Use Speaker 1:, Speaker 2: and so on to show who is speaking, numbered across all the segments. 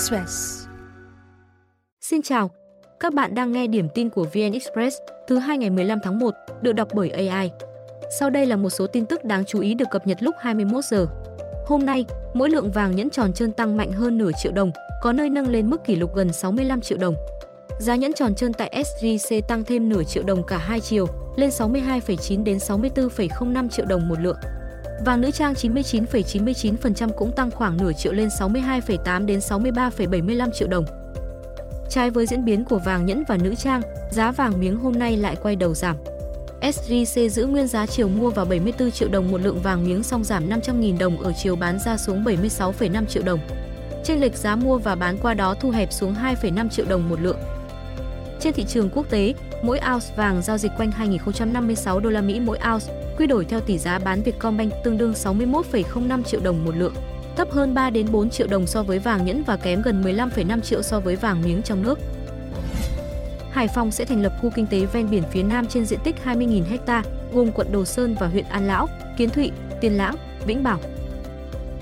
Speaker 1: Express.
Speaker 2: Xin chào, các bạn đang nghe điểm tin của VN Express thứ hai ngày 15 tháng 1, được đọc bởi AI. Sau đây là một số tin tức đáng chú ý được cập nhật lúc 21 giờ. Hôm nay, mỗi lượng vàng nhẫn tròn trơn tăng mạnh hơn nửa triệu đồng, có nơi nâng lên mức kỷ lục gần 65 triệu đồng. Giá nhẫn tròn trơn tại SJC tăng thêm nửa triệu đồng cả hai chiều, lên 62,9 đến 64,05 triệu đồng một lượng. Vàng nữ trang 99,99% cũng tăng khoảng nửa triệu lên 62,8 đến 63,75 triệu đồng. Trái với diễn biến của vàng nhẫn và nữ trang, giá vàng miếng hôm nay lại quay đầu giảm. SJC giữ nguyên giá chiều mua vào 74 triệu đồng một lượng vàng miếng song giảm 500.000 đồng ở chiều bán ra xuống 76,5 triệu đồng. Chênh lệch giá mua và bán qua đó thu hẹp xuống 2,5 triệu đồng một lượng. Trên thị trường quốc tế, mỗi ounce vàng giao dịch quanh 2.056 đô la Mỹ mỗi ounce, quy đổi theo tỷ giá bán Vietcombank tương đương 61,05 triệu đồng một lượng, thấp hơn 3 đến 4 triệu đồng so với vàng nhẫn và kém gần 15,5 triệu so với vàng miếng trong nước. Hải Phòng sẽ thành lập khu kinh tế ven biển phía Nam trên diện tích 20.000 ha, gồm quận Đồ Sơn và huyện An Lão, Kiến Thụy, Tiên Lãng, Vĩnh Bảo.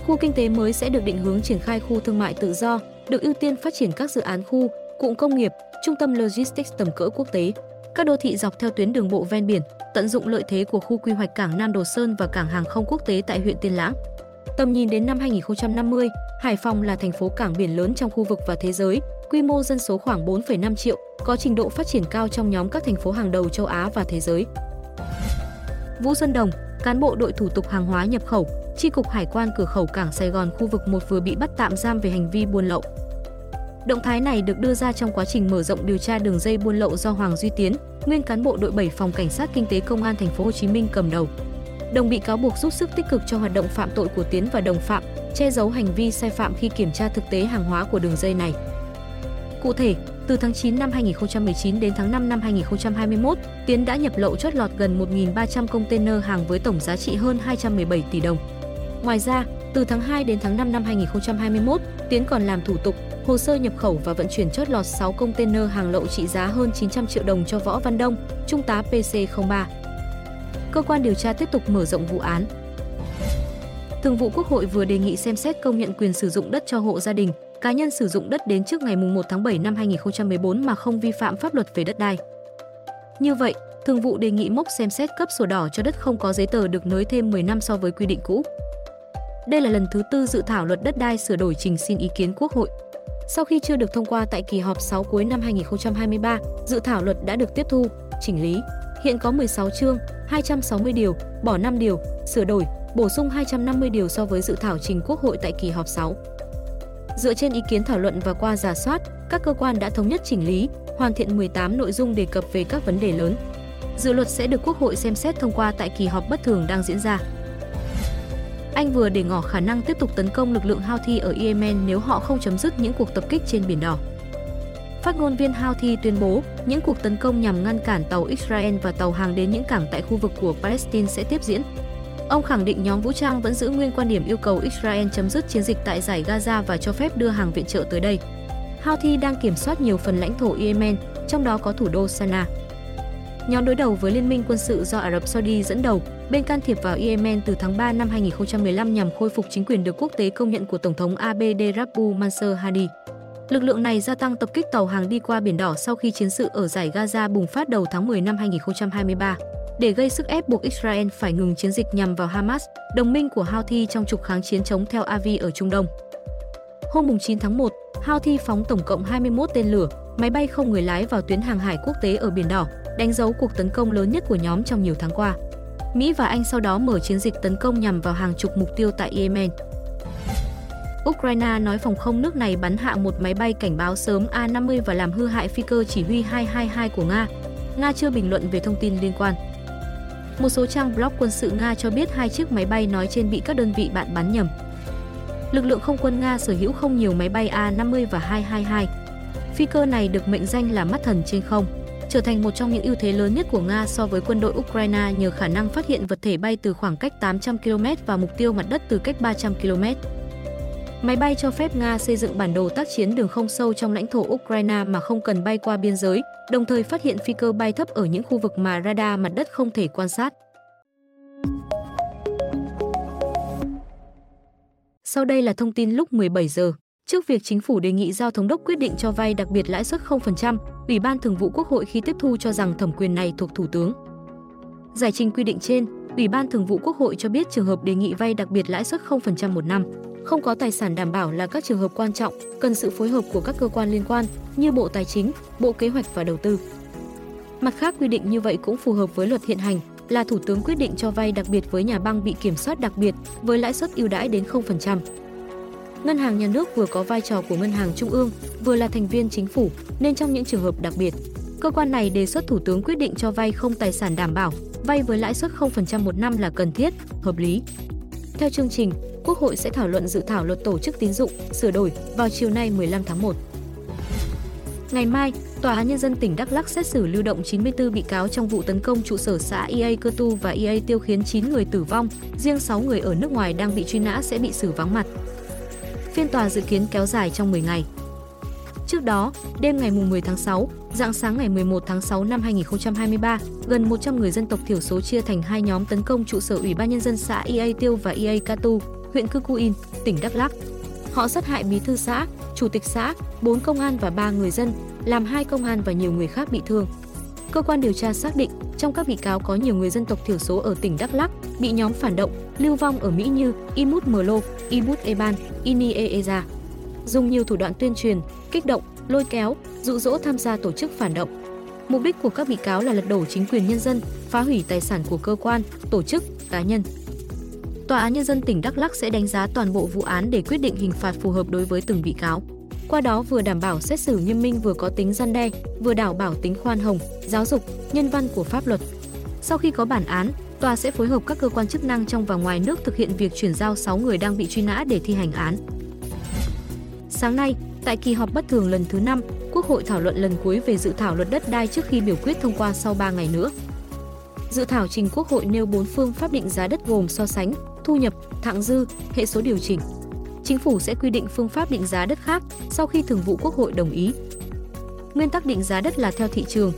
Speaker 2: Khu kinh tế mới sẽ được định hướng triển khai khu thương mại tự do, được ưu tiên phát triển các dự án khu, cụm công nghiệp, trung tâm logistics tầm cỡ quốc tế, các đô thị dọc theo tuyến đường bộ ven biển, tận dụng lợi thế của khu quy hoạch cảng Nam Đồ Sơn và cảng hàng không quốc tế tại huyện Tiên Lãng. Tầm nhìn đến năm 2050, Hải Phòng là thành phố cảng biển lớn trong khu vực và thế giới, quy mô dân số khoảng 4,5 triệu, có trình độ phát triển cao trong nhóm các thành phố hàng đầu châu Á và thế giới. Vũ Xuân Đồng, cán bộ đội thủ tục hàng hóa nhập khẩu, Chi cục Hải quan cửa khẩu cảng Sài Gòn khu vực 1 vừa bị bắt tạm giam về hành vi buôn lậu. Động thái này được đưa ra trong quá trình mở rộng điều tra đường dây buôn lậu do Hoàng Duy Tiến, nguyên cán bộ đội 7 phòng cảnh sát kinh tế công an thành phố Hồ Chí Minh cầm đầu. Đồng bị cáo buộc giúp sức tích cực cho hoạt động phạm tội của Tiến và đồng phạm, che giấu hành vi sai phạm khi kiểm tra thực tế hàng hóa của đường dây này. Cụ thể, từ tháng 9 năm 2019 đến tháng 5 năm 2021, Tiến đã nhập lậu chót lọt gần 1.300 container hàng với tổng giá trị hơn 217 tỷ đồng. Ngoài ra, từ tháng 2 đến tháng 5 năm 2021, Tiến còn làm thủ tục, hồ sơ nhập khẩu và vận chuyển chót lọt 6 container hàng lậu trị giá hơn 900 triệu đồng cho Võ Văn Đông, Trung tá PC03. Cơ quan điều tra tiếp tục mở rộng vụ án. Thường vụ Quốc hội vừa đề nghị xem xét công nhận quyền sử dụng đất cho hộ gia đình, cá nhân sử dụng đất đến trước ngày 1 tháng 7 năm 2014 mà không vi phạm pháp luật về đất đai. Như vậy, Thường vụ đề nghị mốc xem xét cấp sổ đỏ cho đất không có giấy tờ được nới thêm 10 năm so với quy định cũ. Đây là lần thứ tư dự thảo luật đất đai sửa đổi trình xin ý kiến Quốc hội. Sau khi chưa được thông qua tại kỳ họp 6 cuối năm 2023, dự thảo luật đã được tiếp thu, chỉnh lý. Hiện có 16 chương, 260 điều, bỏ 5 điều, sửa đổi, bổ sung 250 điều so với dự thảo trình Quốc hội tại kỳ họp 6. Dựa trên ý kiến thảo luận và qua giả soát, các cơ quan đã thống nhất chỉnh lý, hoàn thiện 18 nội dung đề cập về các vấn đề lớn. Dự luật sẽ được Quốc hội xem xét thông qua tại kỳ họp bất thường đang diễn ra. Anh vừa để ngỏ khả năng tiếp tục tấn công lực lượng Houthi ở Yemen nếu họ không chấm dứt những cuộc tập kích trên Biển Đỏ. Phát ngôn viên Houthi tuyên bố những cuộc tấn công nhằm ngăn cản tàu Israel và tàu hàng đến những cảng tại khu vực của Palestine sẽ tiếp diễn. Ông khẳng định nhóm vũ trang vẫn giữ nguyên quan điểm yêu cầu Israel chấm dứt chiến dịch tại giải Gaza và cho phép đưa hàng viện trợ tới đây. Houthi đang kiểm soát nhiều phần lãnh thổ Yemen, trong đó có thủ đô Sanaa. Nhóm đối đầu với liên minh quân sự do Ả Rập Saudi dẫn đầu, bên can thiệp vào Yemen từ tháng 3 năm 2015 nhằm khôi phục chính quyền được quốc tế công nhận của Tổng thống ABD Rabbu Mansur Hadi. Lực lượng này gia tăng tập kích tàu hàng đi qua Biển Đỏ sau khi chiến sự ở giải Gaza bùng phát đầu tháng 10 năm 2023 để gây sức ép buộc Israel phải ngừng chiến dịch nhằm vào Hamas, đồng minh của Houthi trong trục kháng chiến chống theo Avi ở Trung Đông. Hôm 9 tháng 1, Houthi phóng tổng cộng 21 tên lửa, máy bay không người lái vào tuyến hàng hải quốc tế ở Biển Đỏ, đánh dấu cuộc tấn công lớn nhất của nhóm trong nhiều tháng qua. Mỹ và Anh sau đó mở chiến dịch tấn công nhằm vào hàng chục mục tiêu tại Yemen. Ukraine nói phòng không nước này bắn hạ một máy bay cảnh báo sớm A-50 và làm hư hại phi cơ chỉ huy 222 của Nga. Nga chưa bình luận về thông tin liên quan. Một số trang blog quân sự Nga cho biết hai chiếc máy bay nói trên bị các đơn vị bạn bắn nhầm. Lực lượng không quân Nga sở hữu không nhiều máy bay A-50 và 222. Phi cơ này được mệnh danh là mắt thần trên không, trở thành một trong những ưu thế lớn nhất của Nga so với quân đội Ukraine nhờ khả năng phát hiện vật thể bay từ khoảng cách 800 km và mục tiêu mặt đất từ cách 300 km. Máy bay cho phép Nga xây dựng bản đồ tác chiến đường không sâu trong lãnh thổ Ukraine mà không cần bay qua biên giới, đồng thời phát hiện phi cơ bay thấp ở những khu vực mà radar mặt đất không thể quan sát. Sau đây là thông tin lúc 17 giờ. Trước việc chính phủ đề nghị giao thống đốc quyết định cho vay đặc biệt lãi suất 0%, Ủy ban Thường vụ Quốc hội khi tiếp thu cho rằng thẩm quyền này thuộc Thủ tướng. Giải trình quy định trên, Ủy ban Thường vụ Quốc hội cho biết trường hợp đề nghị vay đặc biệt lãi suất 0% một năm, không có tài sản đảm bảo là các trường hợp quan trọng, cần sự phối hợp của các cơ quan liên quan như Bộ Tài chính, Bộ Kế hoạch và Đầu tư. Mặt khác quy định như vậy cũng phù hợp với luật hiện hành, là Thủ tướng quyết định cho vay đặc biệt với nhà băng bị kiểm soát đặc biệt với lãi suất ưu đãi đến 0%. Ngân hàng nhà nước vừa có vai trò của ngân hàng trung ương, vừa là thành viên chính phủ, nên trong những trường hợp đặc biệt, cơ quan này đề xuất Thủ tướng quyết định cho vay không tài sản đảm bảo, vay với lãi suất 0% một năm là cần thiết, hợp lý. Theo chương trình, Quốc hội sẽ thảo luận dự thảo luật tổ chức tín dụng sửa đổi vào chiều nay 15 tháng 1. Ngày mai, Tòa án Nhân dân tỉnh Đắk Lắk xét xử lưu động 94 bị cáo trong vụ tấn công trụ sở xã EA Cơ Tu và EA Tiêu khiến 9 người tử vong, riêng 6 người ở nước ngoài đang bị truy nã sẽ bị xử vắng mặt. Phiên tòa dự kiến kéo dài trong 10 ngày. Trước đó, đêm ngày 10 tháng 6, dạng sáng ngày 11 tháng 6 năm 2023, gần 100 người dân tộc thiểu số chia thành hai nhóm tấn công trụ sở Ủy ban Nhân dân xã EA Tiêu và EA Katu, huyện Cư Cu In, tỉnh Đắk Lắk. Họ sát hại bí thư xã, chủ tịch xã, 4 công an và 3 người dân, làm hai công an và nhiều người khác bị thương. Cơ quan điều tra xác định, trong các bị cáo có nhiều người dân tộc thiểu số ở tỉnh Đắk Lắk bị nhóm phản động, lưu vong ở Mỹ như Imut Mlo, Imut Eban, Ini Eeza. Dùng nhiều thủ đoạn tuyên truyền, kích động, lôi kéo, dụ dỗ tham gia tổ chức phản động. Mục đích của các bị cáo là lật đổ chính quyền nhân dân, phá hủy tài sản của cơ quan, tổ chức, cá nhân. Tòa án Nhân dân tỉnh Đắk Lắk sẽ đánh giá toàn bộ vụ án để quyết định hình phạt phù hợp đối với từng bị cáo. Qua đó vừa đảm bảo xét xử nghiêm minh vừa có tính gian đe, vừa đảm bảo tính khoan hồng, giáo dục, nhân văn của pháp luật. Sau khi có bản án, tòa sẽ phối hợp các cơ quan chức năng trong và ngoài nước thực hiện việc chuyển giao 6 người đang bị truy nã để thi hành án. Sáng nay, tại kỳ họp bất thường lần thứ 5, Quốc hội thảo luận lần cuối về dự thảo luật đất đai trước khi biểu quyết thông qua sau 3 ngày nữa. Dự thảo trình Quốc hội nêu 4 phương pháp định giá đất gồm so sánh, thu nhập, thặng dư, hệ số điều chỉnh. Chính phủ sẽ quy định phương pháp định giá đất khác sau khi Thường vụ Quốc hội đồng ý. Nguyên tắc định giá đất là theo thị trường.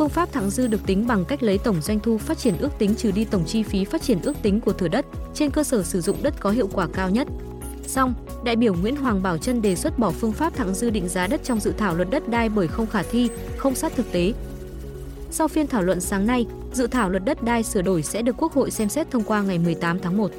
Speaker 2: Phương pháp thẳng dư được tính bằng cách lấy tổng doanh thu phát triển ước tính trừ đi tổng chi phí phát triển ước tính của thửa đất trên cơ sở sử dụng đất có hiệu quả cao nhất. Song, đại biểu Nguyễn Hoàng Bảo Trân đề xuất bỏ phương pháp thẳng dư định giá đất trong dự thảo luật đất đai bởi không khả thi, không sát thực tế. Sau phiên thảo luận sáng nay, dự thảo luật đất đai sửa đổi sẽ được Quốc hội xem xét thông qua ngày 18 tháng 1.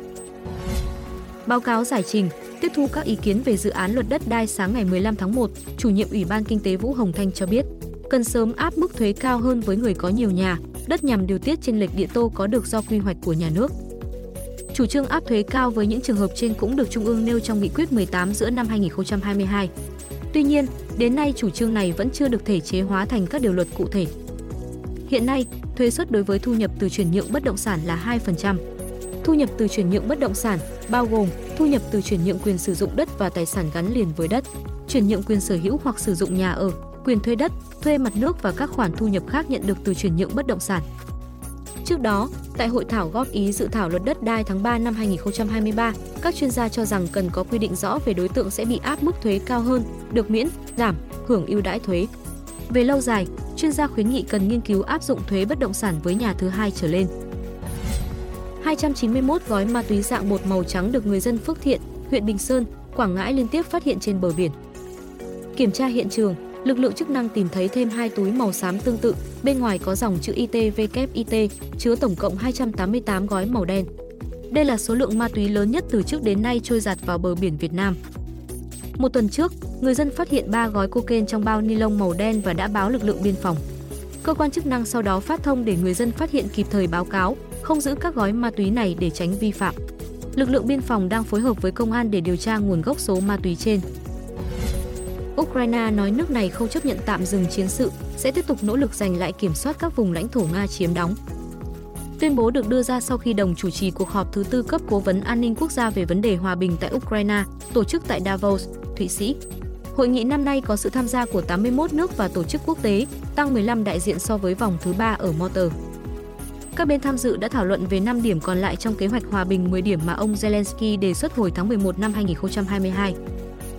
Speaker 2: Báo cáo giải trình, tiếp thu các ý kiến về dự án luật đất đai sáng ngày 15 tháng 1, chủ nhiệm Ủy ban Kinh tế Vũ Hồng Thanh cho biết, cần sớm áp mức thuế cao hơn với người có nhiều nhà, đất nhằm điều tiết trên lệch địa tô có được do quy hoạch của nhà nước. Chủ trương áp thuế cao với những trường hợp trên cũng được Trung ương nêu trong nghị quyết 18 giữa năm 2022. Tuy nhiên, đến nay chủ trương này vẫn chưa được thể chế hóa thành các điều luật cụ thể. Hiện nay, thuế suất đối với thu nhập từ chuyển nhượng bất động sản là 2%. Thu nhập từ chuyển nhượng bất động sản bao gồm thu nhập từ chuyển nhượng quyền sử dụng đất và tài sản gắn liền với đất, chuyển nhượng quyền sở hữu hoặc sử dụng nhà ở, quyền thuê đất, thuê mặt nước và các khoản thu nhập khác nhận được từ chuyển nhượng bất động sản. Trước đó, tại hội thảo góp ý dự thảo luật đất đai tháng 3 năm 2023, các chuyên gia cho rằng cần có quy định rõ về đối tượng sẽ bị áp mức thuế cao hơn, được miễn, giảm, hưởng ưu đãi thuế. Về lâu dài, chuyên gia khuyến nghị cần nghiên cứu áp dụng thuế bất động sản với nhà thứ hai trở lên. 291 gói ma túy dạng bột màu trắng được người dân Phước Thiện, huyện Bình Sơn, Quảng Ngãi liên tiếp phát hiện trên bờ biển. Kiểm tra hiện trường, lực lượng chức năng tìm thấy thêm hai túi màu xám tương tự, bên ngoài có dòng chữ ITVKIT, chứa tổng cộng 288 gói màu đen. Đây là số lượng ma túy lớn nhất từ trước đến nay trôi giạt vào bờ biển Việt Nam. Một tuần trước, người dân phát hiện 3 gói cocaine trong bao ni lông màu đen và đã báo lực lượng biên phòng. Cơ quan chức năng sau đó phát thông để người dân phát hiện kịp thời báo cáo, không giữ các gói ma túy này để tránh vi phạm. Lực lượng biên phòng đang phối hợp với công an để điều tra nguồn gốc số ma túy trên. Ukraine nói nước này không chấp nhận tạm dừng chiến sự, sẽ tiếp tục nỗ lực giành lại kiểm soát các vùng lãnh thổ Nga chiếm đóng. Tuyên bố được đưa ra sau khi đồng chủ trì cuộc họp thứ tư cấp cố vấn an ninh quốc gia về vấn đề hòa bình tại Ukraine, tổ chức tại Davos, Thụy Sĩ. Hội nghị năm nay có sự tham gia của 81 nước và tổ chức quốc tế, tăng 15 đại diện so với vòng thứ ba ở Motor. Các bên tham dự đã thảo luận về 5 điểm còn lại trong kế hoạch hòa bình 10 điểm mà ông Zelensky đề xuất hồi tháng 11 năm 2022.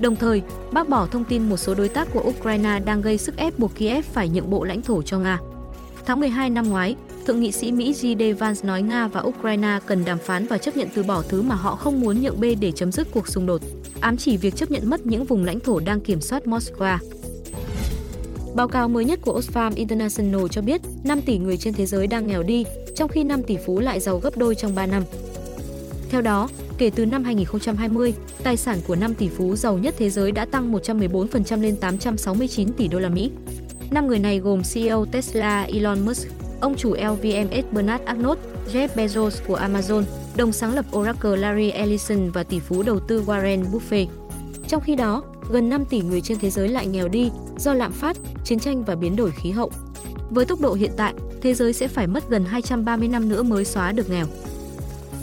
Speaker 2: Đồng thời, bác bỏ thông tin một số đối tác của Ukraine đang gây sức ép buộc Kiev phải nhượng bộ lãnh thổ cho Nga. Tháng 12 năm ngoái, Thượng nghị sĩ Mỹ J.D. Vance nói Nga và Ukraine cần đàm phán và chấp nhận từ bỏ thứ mà họ không muốn nhượng bê để chấm dứt cuộc xung đột. ám chỉ việc chấp nhận mất những vùng lãnh thổ đang kiểm soát Moscow. Báo cáo mới nhất của Oxfam International cho biết 5 tỷ người trên thế giới đang nghèo đi, trong khi 5 tỷ phú lại giàu gấp đôi trong 3 năm. Theo đó, kể từ năm 2020, tài sản của 5 tỷ phú giàu nhất thế giới đã tăng 114% lên 869 tỷ đô la Mỹ. Năm người này gồm CEO Tesla Elon Musk, ông chủ LVMH Bernard Arnault, Jeff Bezos của Amazon, đồng sáng lập Oracle Larry Ellison và tỷ phú đầu tư Warren Buffett. Trong khi đó, gần 5 tỷ người trên thế giới lại nghèo đi do lạm phát, chiến tranh và biến đổi khí hậu. Với tốc độ hiện tại, thế giới sẽ phải mất gần 230 năm nữa mới xóa được nghèo.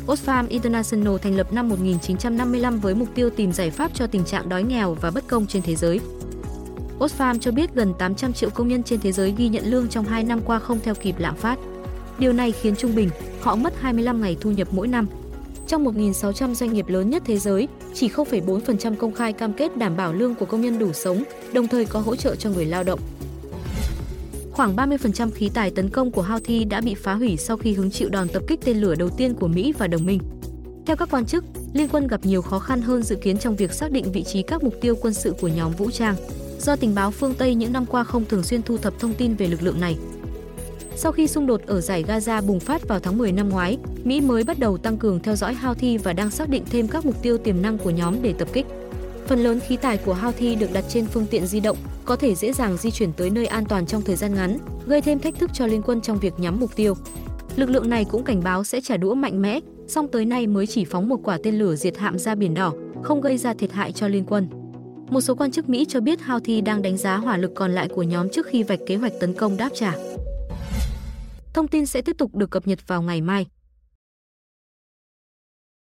Speaker 2: Oxfam International thành lập năm 1955 với mục tiêu tìm giải pháp cho tình trạng đói nghèo và bất công trên thế giới. Oxfam cho biết gần 800 triệu công nhân trên thế giới ghi nhận lương trong 2 năm qua không theo kịp lạm phát. Điều này khiến trung bình họ mất 25 ngày thu nhập mỗi năm. Trong 1.600 doanh nghiệp lớn nhất thế giới, chỉ 0,4% công khai cam kết đảm bảo lương của công nhân đủ sống, đồng thời có hỗ trợ cho người lao động. Khoảng 30% khí tài tấn công của Houthi đã bị phá hủy sau khi hứng chịu đòn tập kích tên lửa đầu tiên của Mỹ và đồng minh. Theo các quan chức, Liên quân gặp nhiều khó khăn hơn dự kiến trong việc xác định vị trí các mục tiêu quân sự của nhóm vũ trang, do tình báo phương Tây những năm qua không thường xuyên thu thập thông tin về lực lượng này. Sau khi xung đột ở giải Gaza bùng phát vào tháng 10 năm ngoái, Mỹ mới bắt đầu tăng cường theo dõi Houthi và đang xác định thêm các mục tiêu tiềm năng của nhóm để tập kích. Phần lớn khí tài của Houthi được đặt trên phương tiện di động, có thể dễ dàng di chuyển tới nơi an toàn trong thời gian ngắn, gây thêm thách thức cho liên quân trong việc nhắm mục tiêu. Lực lượng này cũng cảnh báo sẽ trả đũa mạnh mẽ, song tới nay mới chỉ phóng một quả tên lửa diệt hạm ra biển đỏ, không gây ra thiệt hại cho liên quân. Một số quan chức Mỹ cho biết Houthi đang đánh giá hỏa lực còn lại của nhóm trước khi vạch kế hoạch tấn công đáp trả. Thông tin sẽ tiếp tục được cập nhật vào ngày mai.